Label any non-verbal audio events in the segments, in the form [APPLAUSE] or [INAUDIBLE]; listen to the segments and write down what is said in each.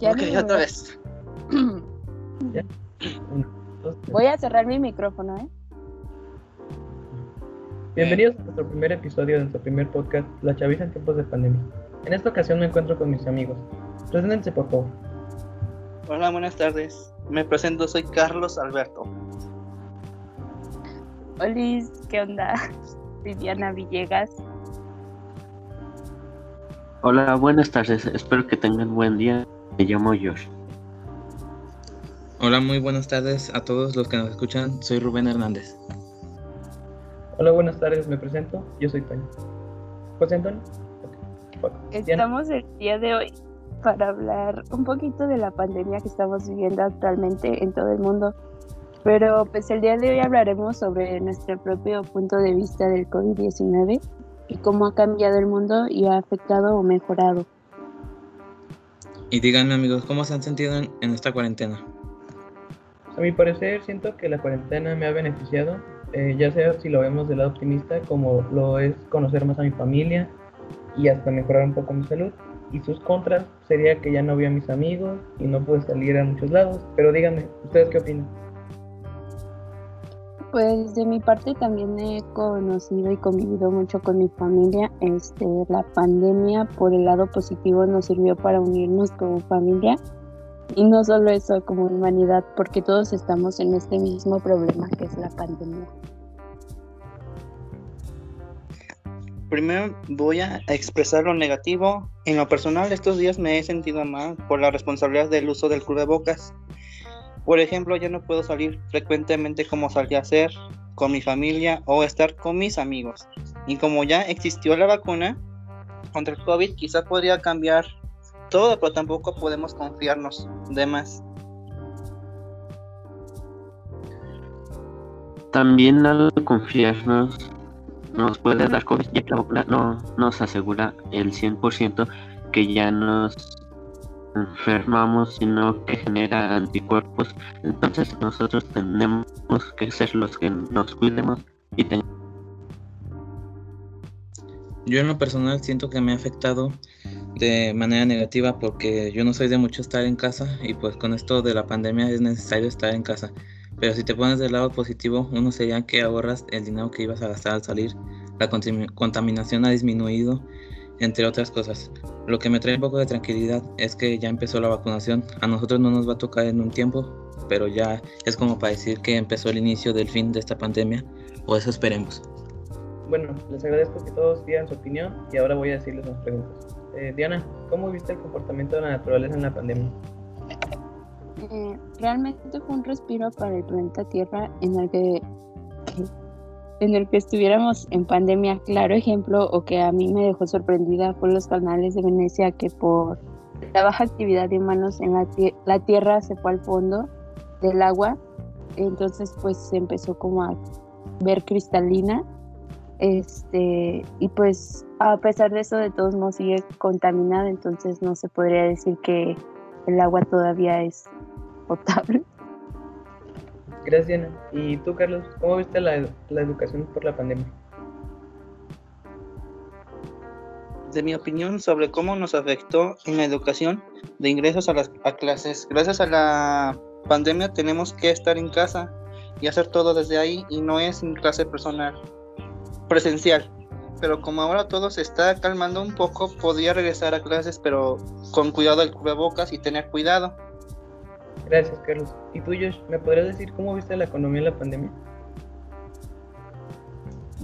Ok, otra vez. [CLEARS THROAT] Voy a cerrar mi micrófono, ¿eh? Bienvenidos a nuestro primer episodio de nuestro primer podcast, La Chaviza en tiempos de pandemia. En esta ocasión me encuentro con mis amigos. Preséntense, por favor. Hola, buenas tardes. Me presento, soy Carlos Alberto. Olis, ¿qué onda? [LAUGHS] Viviana Villegas. Hola, buenas tardes. Espero que tengan buen día. Me llamo Josh. Hola, muy buenas tardes a todos los que nos escuchan. Soy Rubén Hernández. Hola, buenas tardes, me presento. Yo soy Toño. José Antonio. Estamos el día de hoy para hablar un poquito de la pandemia que estamos viviendo actualmente en todo el mundo. Pero pues el día de hoy hablaremos sobre nuestro propio punto de vista del COVID-19 y cómo ha cambiado el mundo y ha afectado o mejorado. Y díganme amigos, ¿cómo se han sentido en, esta cuarentena? A mi parecer, siento que la cuarentena me ha beneficiado, eh, ya sea si lo vemos del lado optimista, como lo es conocer más a mi familia y hasta mejorar un poco mi salud. Y sus contras sería que ya no veo a mis amigos y no puedo salir a muchos lados. Pero díganme, ¿ustedes qué opinan? Pues de mi parte también he conocido y convivido mucho con mi familia. Este, la pandemia por el lado positivo nos sirvió para unirnos como familia y no solo eso como humanidad, porque todos estamos en este mismo problema que es la pandemia. Primero voy a expresar lo negativo. En lo personal, estos días me he sentido mal por la responsabilidad del uso del cubrebocas. Por ejemplo, ya no puedo salir frecuentemente como solía hacer con mi familia o estar con mis amigos. Y como ya existió la vacuna contra el COVID, quizá podría cambiar todo, pero tampoco podemos confiarnos de más. También al confiarnos nos puede dar COVID, ya que la vacuna no nos asegura el 100% que ya nos enfermamos, sino que genera anticuerpos. Entonces nosotros tenemos que ser los que nos cuidemos y Yo en lo personal siento que me ha afectado de manera negativa porque yo no soy de mucho estar en casa y pues con esto de la pandemia es necesario estar en casa. Pero si te pones del lado positivo, uno sería que ahorras el dinero que ibas a gastar al salir, la contami- contaminación ha disminuido, entre otras cosas. Lo que me trae un poco de tranquilidad es que ya empezó la vacunación. A nosotros no nos va a tocar en un tiempo, pero ya es como para decir que empezó el inicio del fin de esta pandemia, o eso esperemos. Bueno, les agradezco que todos digan su opinión y ahora voy a decirles unas preguntas. Eh, Diana, ¿cómo viste el comportamiento de la naturaleza en la pandemia? Eh, realmente fue un respiro para el planeta Tierra en el que en el que estuviéramos en pandemia. Claro ejemplo o que a mí me dejó sorprendida fue los canales de Venecia que por la baja actividad de humanos en la, la Tierra se fue al fondo del agua. Entonces pues se empezó como a ver cristalina. Este, y pues a pesar de eso de todos modos sigue contaminada, entonces no se podría decir que el agua todavía es potable. Gracias, Diana. ¿Y tú, Carlos, cómo viste la, la educación por la pandemia? de mi opinión sobre cómo nos afectó en la educación de ingresos a las a clases. Gracias a la pandemia tenemos que estar en casa y hacer todo desde ahí y no es en clase personal, presencial. Pero como ahora todo se está calmando un poco, podría regresar a clases, pero con cuidado del cubrebocas y tener cuidado. Gracias, Carlos. ¿Y tú, Josh, me podrías decir cómo viste la economía en la pandemia?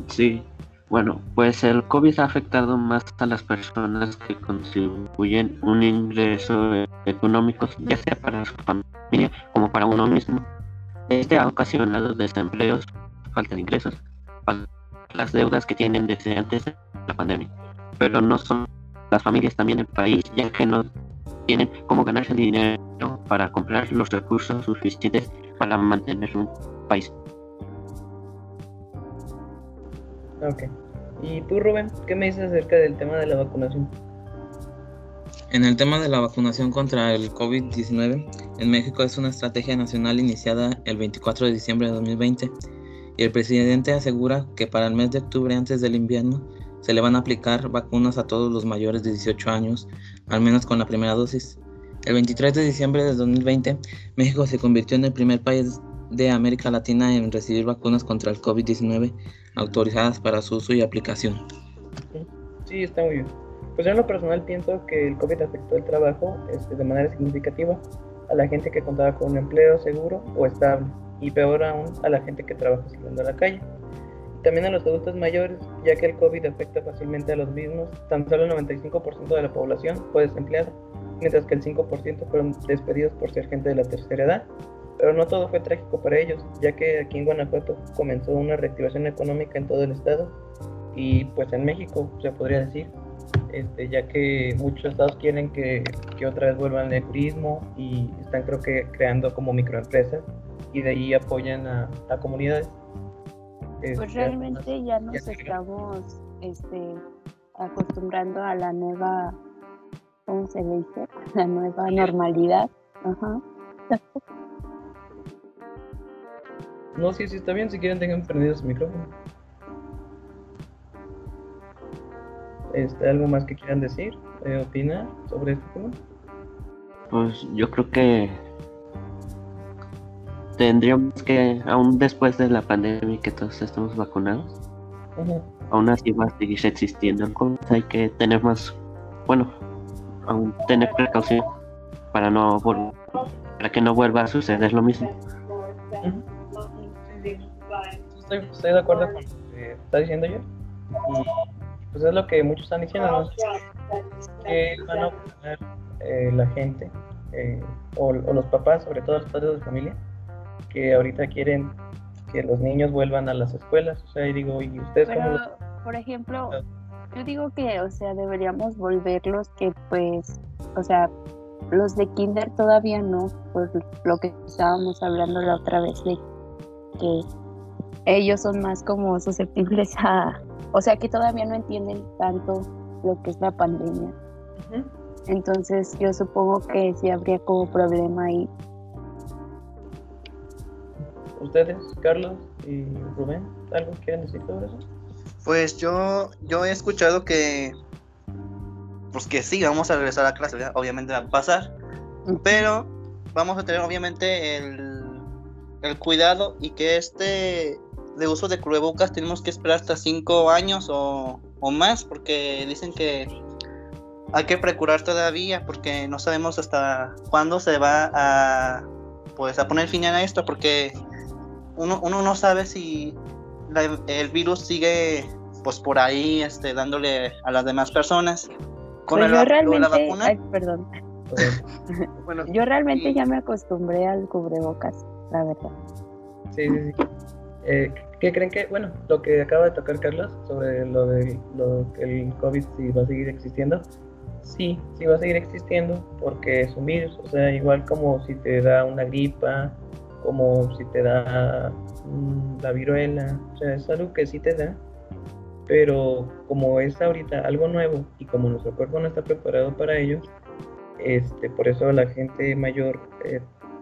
Sí, bueno, pues el COVID ha afectado más a las personas que contribuyen un ingreso económico, ya sea para su familia como para uno mismo. Este ha ocasionado desempleos, falta de ingresos, las deudas que tienen desde antes de la pandemia. Pero no son las familias también el país, ya que no tienen cómo ganarse dinero para comprar los recursos suficientes para mantener un país. Ok. ¿Y tú, Rubén, qué me dices acerca del tema de la vacunación? En el tema de la vacunación contra el COVID-19, en México es una estrategia nacional iniciada el 24 de diciembre de 2020 y el presidente asegura que para el mes de octubre antes del invierno se le van a aplicar vacunas a todos los mayores de 18 años, al menos con la primera dosis. El 23 de diciembre de 2020, México se convirtió en el primer país de América Latina en recibir vacunas contra el COVID-19 autorizadas para su uso y aplicación. Sí, está muy bien. Pues yo en lo personal pienso que el COVID afectó el trabajo este, de manera significativa a la gente que contaba con un empleo seguro o estable y peor aún a la gente que trabaja saliendo a la calle. También a los adultos mayores, ya que el COVID afecta fácilmente a los mismos, tan solo el 95% de la población fue desempleada, mientras que el 5% fueron despedidos por ser gente de la tercera edad. Pero no todo fue trágico para ellos, ya que aquí en Guanajuato comenzó una reactivación económica en todo el estado y pues en México se podría decir, este, ya que muchos estados quieren que, que otra vez vuelvan el turismo y están creo que creando como microempresas y de ahí apoyan a, a comunidades. Pues Este, realmente ya nos ya- estamos este, acostumbrando a la nueva, ¿cómo se le dice? [LAUGHS] La nueva normalidad. Ajá. No, sí, sí, está bien. Si quieren, tengan prendido su micrófono. Este, ¿Algo más que quieran decir? Eh, ¿Opinar sobre este tema? Pues yo creo que tendríamos que, aún después de la pandemia y que todos estamos vacunados, Ujú. aún así va a seguir existiendo el COVID. Hay que tener más, bueno, aún tener precaución para no para que no vuelva a suceder lo mismo. Estoy, estoy de acuerdo con lo que está diciendo yo. Y pues es lo que muchos están diciendo, ¿no? Que van a opinar eh, la gente, eh, o, o los papás, sobre todo los padres de familia, que ahorita quieren que los niños vuelvan a las escuelas. O sea, y digo, ¿y ustedes cómo Pero, lo- por ejemplo, yo digo que, o sea, deberíamos volverlos que, pues, o sea, los de kinder todavía no, por lo que estábamos hablando la otra vez de que ellos son más como susceptibles a, o sea, que todavía no entienden tanto lo que es la pandemia. Entonces, yo supongo que sí habría como problema ahí. ¿Ustedes, Carlos y Rubén, algo quieren decir sobre eso? Pues yo, yo he escuchado que, pues que sí, vamos a regresar a clase, obviamente va a pasar, pero vamos a tener obviamente el, el cuidado y que este de uso de cubrebocas tenemos que esperar hasta cinco años o, o más, porque dicen que hay que procurar todavía, porque no sabemos hasta cuándo se va a, pues, a poner fin a esto, porque uno, uno no sabe si la- el virus sigue pues por ahí este dándole a las demás personas con Pues el- yo de la realmente, vacuna ay, perdón, [LAUGHS] bueno yo realmente y- ya me acostumbré al cubrebocas, la verdad. Sí, sí, sí. Eh, ¿Qué creen que, bueno, lo que acaba de tocar Carlos sobre lo de lo, que el COVID si va a seguir existiendo? Sí, sí va a seguir existiendo porque es un virus, o sea, igual como si te da una gripa, como si te da mm, la viruela, o sea, es algo que sí te da, pero como es ahorita algo nuevo y como nuestro cuerpo no está preparado para ello, este, por eso la gente mayor eh,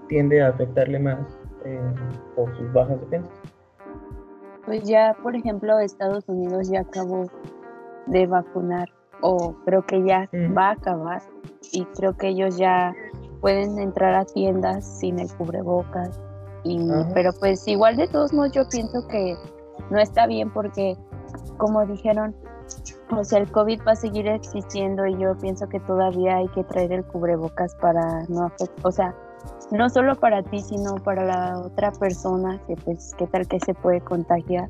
tiende a afectarle más eh, por sus bajas defensas. Pues ya, por ejemplo, Estados Unidos ya acabó de vacunar, o creo que ya Mm. va a acabar, y creo que ellos ya pueden entrar a tiendas sin el cubrebocas. Y, Ajá. pero pues igual de todos modos yo pienso que no está bien porque, como dijeron, o sea, el COVID va a seguir existiendo y yo pienso que todavía hay que traer el cubrebocas para no afectar, o sea, no solo para ti, sino para la otra persona que pues, qué tal que se puede contagiar.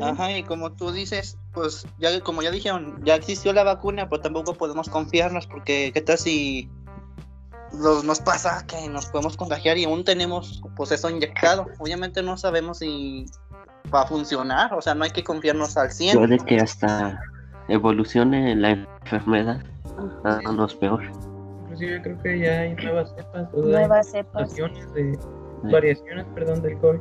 Ajá, y como tú dices, pues ya como ya dijeron, ya existió la vacuna, pero tampoco podemos confiarnos porque qué tal si los, nos pasa que nos podemos contagiar y aún tenemos pues eso inyectado. Obviamente no sabemos si va a funcionar, o sea, no hay que confiarnos al 100. Puede que hasta evolucione la enfermedad, dándonos peor. Inclusive creo que ya hay nuevas cepas, o sea, Nuevas cepas. variaciones de, variaciones, perdón, del COVID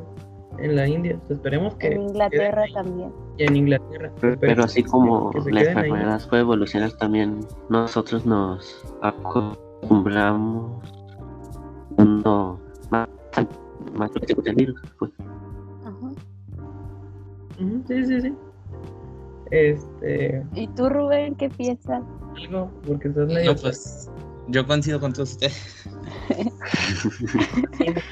en la India. O sea, esperemos que En Inglaterra también. y en Inglaterra. Pero, así como la ahí. enfermedad puede evolucionar también, nosotros nos acostumbramos no más, más virus. Pues. Ajá. Sí, sí, sí. Este, ¿Y tú, Rubén, qué piensas? algo, porque estás medio. No, pues Yo coincido con todos ustedes. [LAUGHS]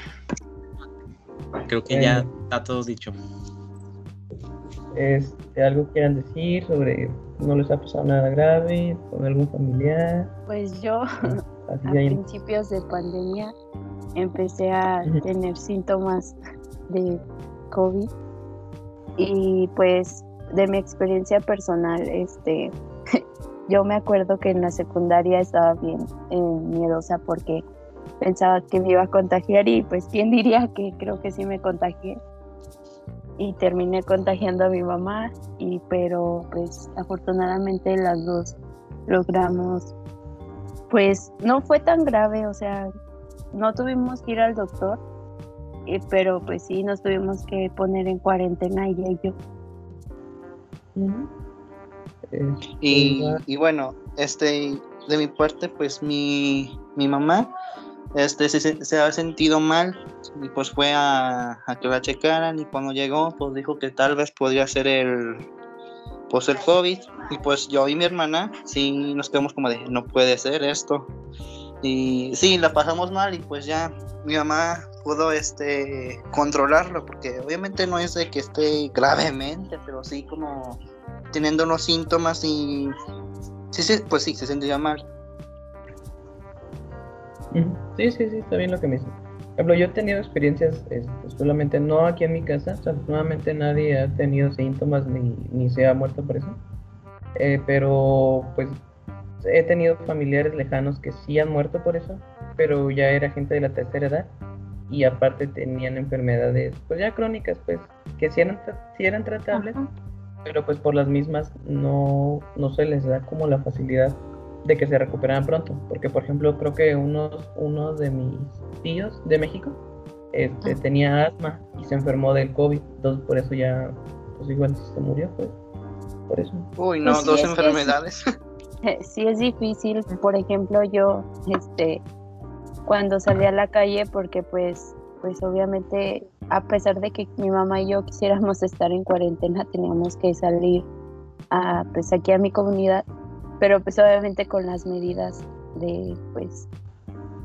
Creo que ya está todo dicho. Este, ¿Algo quieran decir sobre no les ha pasado nada grave con algún familiar? Pues yo Así a hay- principios de pandemia empecé a tener síntomas de COVID y pues de mi experiencia personal, este, [LAUGHS] yo me acuerdo que en la secundaria estaba bien eh, miedosa porque pensaba que me iba a contagiar y pues quién diría que creo que sí me contagié y terminé contagiando a mi mamá y pero pues afortunadamente las dos logramos pues no fue tan grave, o sea, no tuvimos que ir al doctor, eh, pero pues sí nos tuvimos que poner en cuarentena ella y yo. Y, bueno, este, de mi parte, pues mi, mi mamá este, se, se- se ha sentido mal y pues fue a, a que la checaran y cuando llegó, pues dijo que tal vez podría ser el, pues el COVID y pues yo y mi hermana sí nos quedamos como de, no puede ser esto. Y sí, la pasamos mal y pues ya mi mamá pudo este controlarlo porque obviamente no es de que esté gravemente, pero sí como teniendo unos síntomas y sí, sí, pues sí, se sentía mal. Sí, sí, sí, está bien lo que me dice. Por ejemplo, yo he tenido experiencias este, solamente no aquí en mi casa, afortunadamente nadie ha tenido síntomas ni, ni se ha muerto por eso. Eh, pero pues he tenido familiares lejanos que sí han muerto por eso, pero ya era gente de la tercera edad y aparte tenían enfermedades pues ya crónicas, pues que sí eran, sí eran tratables, Ajá. pero pues por las mismas no, no se les da como la facilidad de que se recuperaran pronto. Porque por ejemplo creo que unos, uno de mis tíos de México este, Ah. tenía asma y se enfermó del COVID, entonces por eso ya, pues igual se murió, pues, por eso. Uy, no, Pues dos es que es- enfermedades. [LAUGHS] Eh, Sí es difícil, por ejemplo, yo, este, cuando salí a la calle, porque pues, pues obviamente, a pesar de que mi mamá y yo quisiéramos estar en cuarentena, teníamos que salir a, pues aquí a mi comunidad, pero pues obviamente con las medidas de, pues,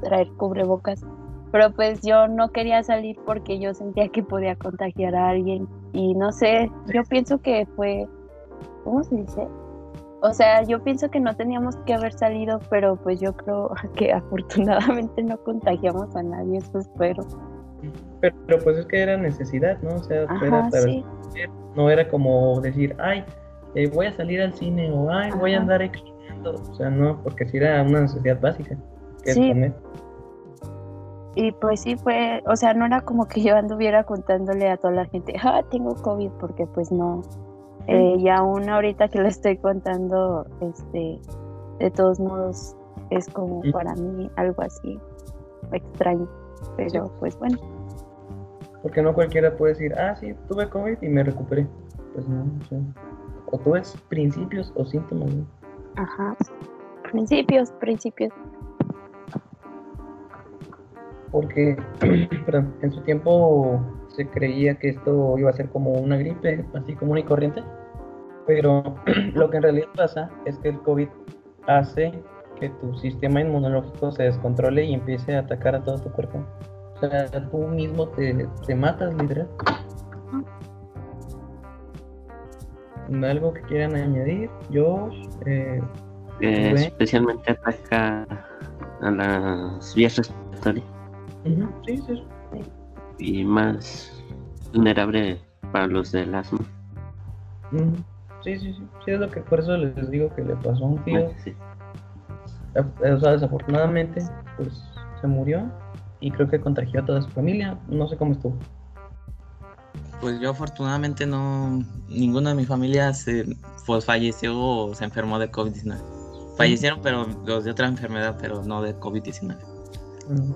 traer cubrebocas. Pero pues yo no quería salir porque yo sentía que podía contagiar a alguien y no sé, yo pienso que fue, ¿cómo se dice? O sea, yo pienso que no teníamos que haber salido, pero pues yo creo [LAUGHS] que afortunadamente no contagiamos a nadie, eso espero. Pero, pero, pues es que era necesidad, ¿no? O sea, era Ajá, para- sí. no era como decir, ay, eh, voy a salir al cine o ay, voy a andar explorando. O sea, no, porque sí era una necesidad básica, que Sí. Y pues sí fue, o sea, no era como que yo anduviera contándole a toda la gente, ah, tengo COVID, porque pues no. Eh, y aún ahorita que lo estoy contando, este, de todos modos, es como Sí. para mí algo así extraño. Pero pues bueno, Porque no cualquiera puede decir, ah, sí, tuve COVID y me recuperé. Pues no, o sea, o tuve principios o síntomas, ¿no? ajá. Principios, principios. Porque, [CLEARS THROAT] perdón, en su tiempo se creía que esto iba a ser como una gripe, así común y corriente. Pero [CLEARS THROAT] lo que en realidad pasa es que el COVID hace que tu sistema inmunológico se descontrole y empiece a atacar a todo tu cuerpo. O sea, tú mismo te, te matas, literal. ¿Algo que quieran añadir? Josh, eh, Eh, especialmente ataca a las vías respiratorias sí, sí, y más vulnerable para los del asma. ujú, sí, sí, sí, sí, es lo que por eso les digo que le pasó a un tío Sí. Eh, O sea, desafortunadamente, pues se murió y creo que contagió a toda su familia. No sé cómo estuvo. Pues yo afortunadamente no, ninguna de mi familia se pues, falleció o se enfermó de COVID-19. Fallecieron, pero los de otra enfermedad, pero no de COVID-19. Mm.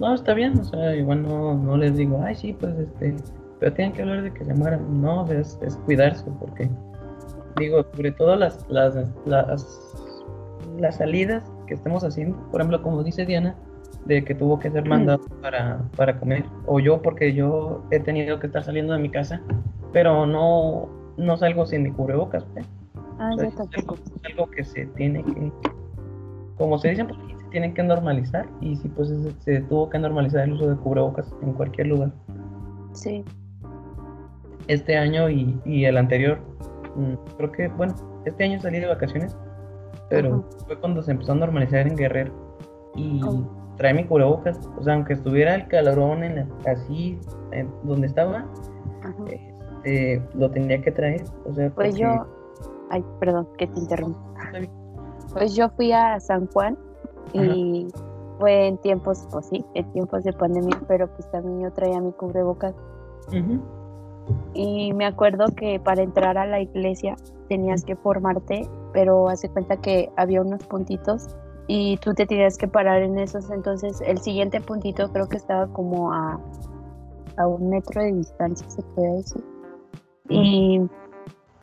No, está bien, o sea, igual no, no les digo, ay, sí, pues este, pero tienen que hablar de que se mueran. No, es, es cuidarse, porque, digo, sobre todo las, las, las, las salidas que estemos haciendo, por ejemplo, como dice Diana, de que tuvo que ser mandado para, para comer, o yo, porque yo he tenido que estar saliendo de mi casa, pero no, no salgo sin mi cubrebocas, ¿eh? Ah, O sea, yo es algo, es algo que se tiene que, como se dicen, pues se tienen que normalizar y sí, pues se, se tuvo que normalizar el uso de cubrebocas en cualquier lugar. Sí. Este año y, y el anterior, mm, creo que, bueno, este año salí de vacaciones, pero Ajá. fue cuando se empezó a normalizar en Guerrero y. trae mi cubrebocas, o sea, aunque estuviera el calorón en la- así, en donde estaba, este, lo tenía que traer, o sea, Pues porque- yo, ay, perdón, que te bien. Pues yo fui a San Juan y fue en tiempos, pues sí, en tiempos de pandemia, pero pues también yo traía mi cubrebocas. Y me acuerdo que para entrar a la iglesia tenías que formarte, pero hace cuenta que había unos puntitos y tú te tenías que parar en esos. Entonces el siguiente puntito creo que estaba como a, a un metro de distancia, se puede decir. Y,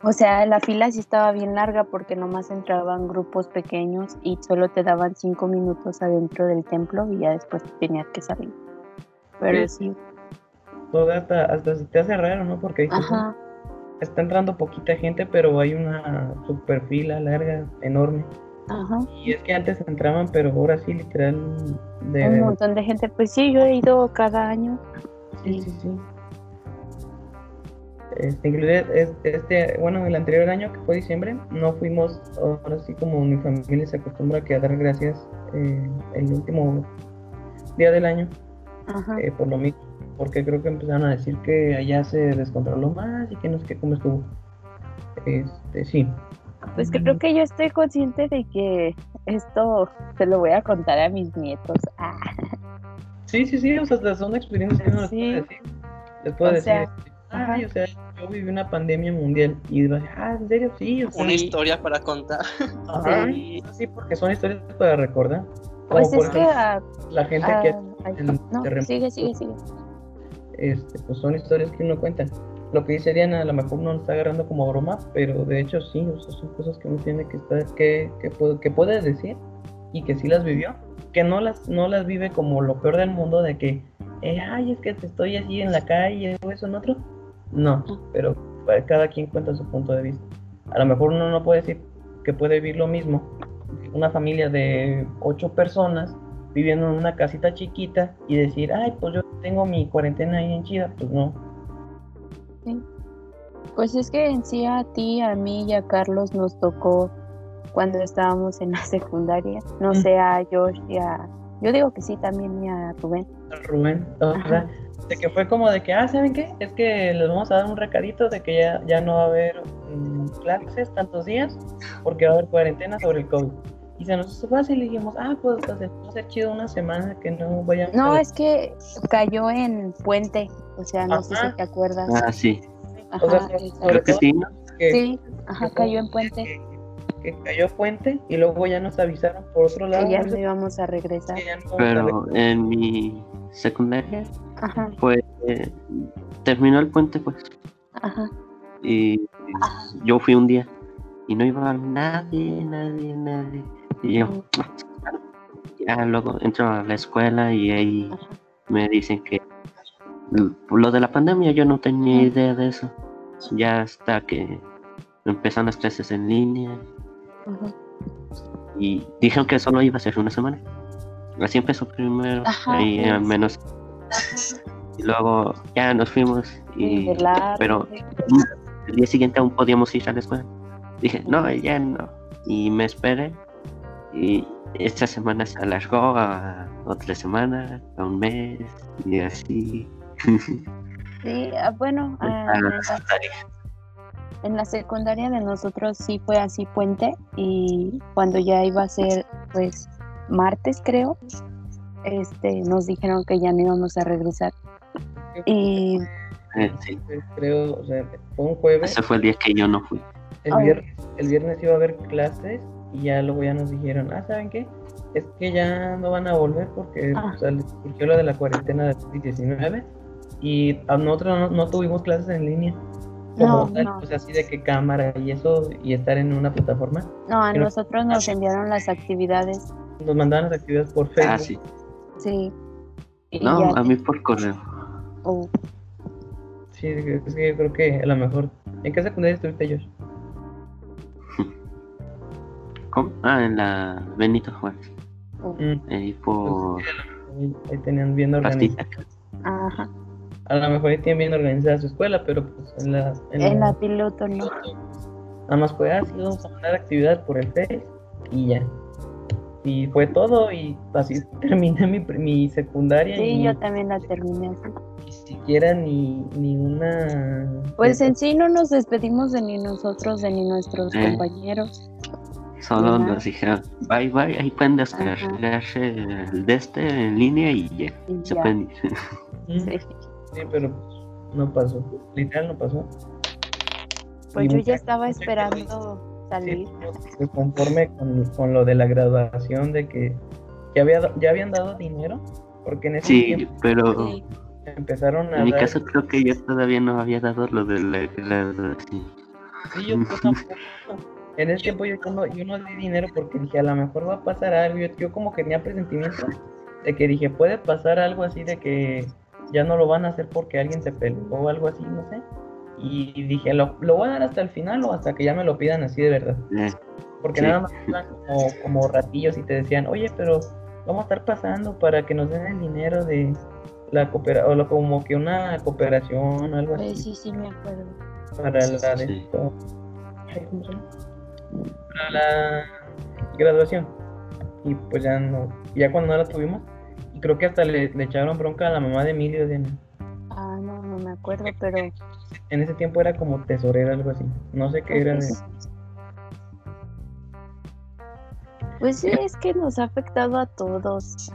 o sea, la fila sí estaba bien larga porque nomás entraban grupos pequeños y solo te daban cinco minutos adentro del templo y ya después tenías que salir. Pero sí, Todavía hasta, hasta se te hace raro, ¿no? Porque dices, ajá, está entrando poquita gente, pero hay una super fila larga, enorme. Ajá. Y es que antes entraban, pero ahora sí, literal, de... Un montón de gente. Pues sí, yo he ido cada año. Sí, sí, sí. Este, inclusive es- este, bueno, el anterior año que fue diciembre, no fuimos, ahora sí como mi familia se acostumbra que a dar gracias eh, el último día del año, Ajá. eh, por lo mismo, porque creo que empezaron a decir que allá se descontroló más y que no sé qué, cómo estuvo. Este, sí. Pues creo que yo estoy consciente de que esto se lo voy a contar a mis nietos. Ah, Sí, sí, sí, o sea, son experiencias que uno les Sí. puede decir. Les puedo O decir, sea, ay, o sea, yo viví una pandemia mundial y a decir, ah, ¿en serio? Sí, o sea, Una Sí. historia para contar. ajá, sí. sí, porque son historias para recordar. Como Pues es que. ah, la gente ah, que ay, en no, sigue, sigue, sigue. este, pues son historias que uno cuenta. Lo que dice Diana, a lo mejor uno lo está agarrando como broma, pero de hecho sí, o son cosas que uno tiene que estar, que, que, que puede decir y que sí las vivió, que no las, no las vive como lo peor del mundo de que, eh, ay, es que te estoy así en la calle o eso en otro. No, pero cada quien cuenta su punto de vista. A lo mejor uno no puede decir que puede vivir lo mismo. Una familia de ocho personas viviendo en una casita chiquita y decir, ay, pues yo tengo mi cuarentena ahí en Chida, pues no. Pues es que en sí a ti, a mí y a Carlos nos tocó cuando estábamos en la [LAUGHS] secundaria. No sé, a Josh y a. Yo digo que sí también y a Rubén. Rubén, sea, de que fue como de que, ah, ¿saben qué? Es que les vamos a dar un recadito de que ya, ya no va a haber mm, clases tantos días porque va a haber cuarentena sobre el COVID. Y se nos hizo fácil y dijimos, ah, pues va a hacer chido una semana que no vayamos a No, es que cayó en puente. O sea, no sé si te acuerdas. Ah, sí. o sea, Ajá. Creo que sí, ¿no? que- Sí, ajá, que cayó en puente. Que, que cayó puente y luego ya nos avisaron por otro lado. Que ya no íbamos a regresar. no a. Pero en mi secundaria, Ajá, pues, eh, terminó el puente, pues, ajá. y yo fui un día y no iba nadie, nadie, nadie. Y yo, ya luego entro a la escuela y ahí me dicen que lo de la pandemia yo no tenía idea de eso. Ya hasta que empezaron las clases en línea y dijeron que solo iba a ser una semana. Así empezó primero, Ajá, y sí, al menos. Y luego ya nos fuimos, y, pero el día siguiente aún podíamos ir a la escuela. Dije, no, ya no. Y me esperé. Y esta semana se alargó a otra semana, a un mes, y así. Sí, ah, bueno, [LAUGHS] ah, en, la, en la secundaria de nosotros sí fue así puente y cuando ya iba a ser pues martes creo, este nos dijeron que ya no íbamos a regresar y Eh, sí, Creo, o sea, fue un jueves. ese fue el día que yo no fui. El viernes, el viernes iba a haber clases y ya luego ya nos dijeron, ah, ¿saben qué? Es que ya no van a volver porque Ah. o sea, les surgió lo de la cuarentena de COVID-19 y a nosotros no, no tuvimos clases en línea. Como No, tal, no. pues así de que cámara y eso y estar en una plataforma. no, a nosotros nos enviaron las actividades, Nos mandaban las actividades por Facebook. Ah, sí. sí. Y No, ya- a mí por correo. oh, Sí, es que yo creo que a lo mejor. ¿En qué secundaria estuviste, Josh? ¿Cómo? Ah, en la Benito Juárez. Mm, Ahí por ahí, ahí tenían bien organizada. Ajá. A lo mejor ahí tienen bien organizada su escuela, pero pues en la. En En la- la piloto no. Nada más fue así, vamos a mandar actividad por el Face y ya. Y fue todo y así [LAUGHS] terminé mi, mi secundaria Sí, y yo también la terminé así. ni siquiera ni, ni una... Pues en sí no nos despedimos de ni nosotros, de ni nuestros Eh. compañeros. Solo Ajá. nos dijeron, bye bye, ahí pueden descargarse el de este en línea y ya. Y Se ya. pueden ir. Sí. Sí, pero pues, no pasó. Literal no pasó. Pues Y yo ya estaba esperando Sí, salir. conforme con, con lo de la graduación, de que ya, había, ya habían dado dinero, porque en ese Sí, tiempo pero Sí. empezaron a en mi dar- caso creo que yo todavía no había dado lo de la graduación. Sí, yo, yo tampoco. En ese tiempo yo, no, yo no di dinero porque dije, a lo mejor va a pasar algo. Yo, yo como que tenía presentimiento de que dije, puede pasar algo así de que ya no lo van a hacer porque alguien se peleó o algo así, no sé. Y dije, lo, lo voy a dar hasta el final o hasta que ya me lo pidan así de verdad. Eh, Porque Sí. nada más iban como, como ratillos y te decían, oye, pero vamos a estar pasando para que nos den el dinero de la cooperación, o lo- como que una cooperación o algo así sí, sí, me acuerdo. para la de Sí. esto. Para la graduación. Y pues ya no, ya cuando no la tuvimos, y creo que hasta le, le echaron bronca a la mamá de Emilio de Ah, no, no me acuerdo, pero en ese tiempo era como tesorera algo así. No sé qué era de pues, pues sí, es que nos ha afectado a todos.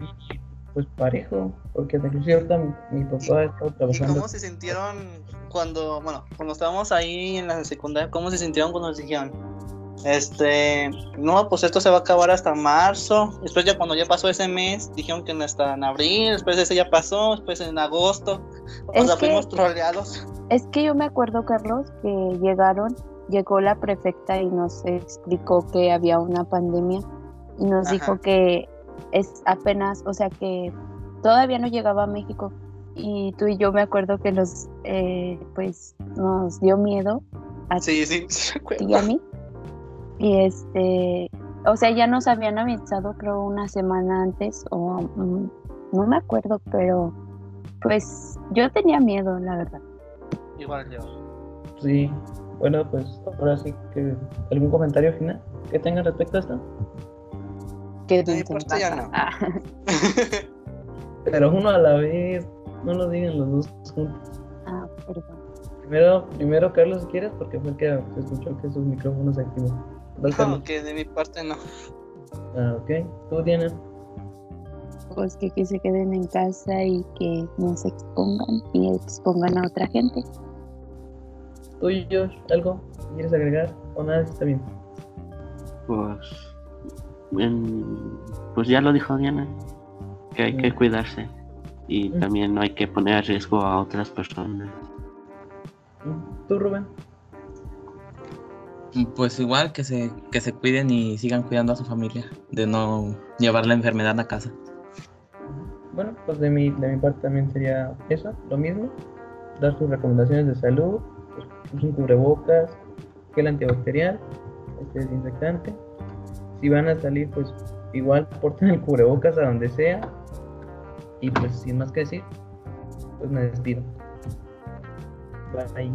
y, pues parejo, porque inclusive ahorita mi, mi papá ha estado ¿Y trabajando. cómo se sintieron cuando, bueno, cuando estábamos ahí en la secundaria, cómo se sintieron cuando nos dijeron, este, no, pues esto se va a acabar hasta marzo, después ya cuando ya pasó ese mes, dijeron que hasta en abril, después ese ya pasó, después en agosto, o Es sea, que- fuimos troleados. Es que yo me acuerdo, Carlos, que llegaron, llegó la prefecta y nos explicó que había una pandemia y nos Ajá. dijo que es apenas, o sea, que todavía no llegaba a México. Y tú y yo me acuerdo que nos, eh, pues, nos dio miedo a Sí, sí, [LAUGHS] ti y a mí. Y este, o sea, ya nos habían avisado, creo, una semana antes, o mm, no me acuerdo, pero pues yo tenía miedo, la verdad. Igual yo. Sí, bueno, pues ahora sí que algún comentario final que tengan respecto a esto. Que De no. Ah, [LAUGHS] Pero uno a la vez, no lo digan los dos juntos. ah, perdón. Primero, primero Carlos, si quieres, porque fue el que se escuchó que sus micrófonos se activó. Vas, No, que de mi parte no. Ah, ok. ¿Tú, Diana? Pues que, que se queden en casa y que no se expongan y expongan a otra gente. ¿Tú y yo? ¿Algo? ¿Quieres agregar? ¿O nada? Está bien. Pues, en- pues ya lo dijo Diana, que hay que cuidarse y también no hay que poner a riesgo a otras personas. ¿Tú, Rubén? Pues igual que se, que se cuiden y sigan cuidando a su familia, de no llevar la enfermedad a casa. Bueno, pues de mi, de mi parte también sería eso, lo mismo. Dar sus recomendaciones de salud, pues, usen cubrebocas, gel antibacterial, este desinfectante. Si van a salir, pues igual porten el cubrebocas a donde sea. Y pues sin más que decir, pues me despido. Bye.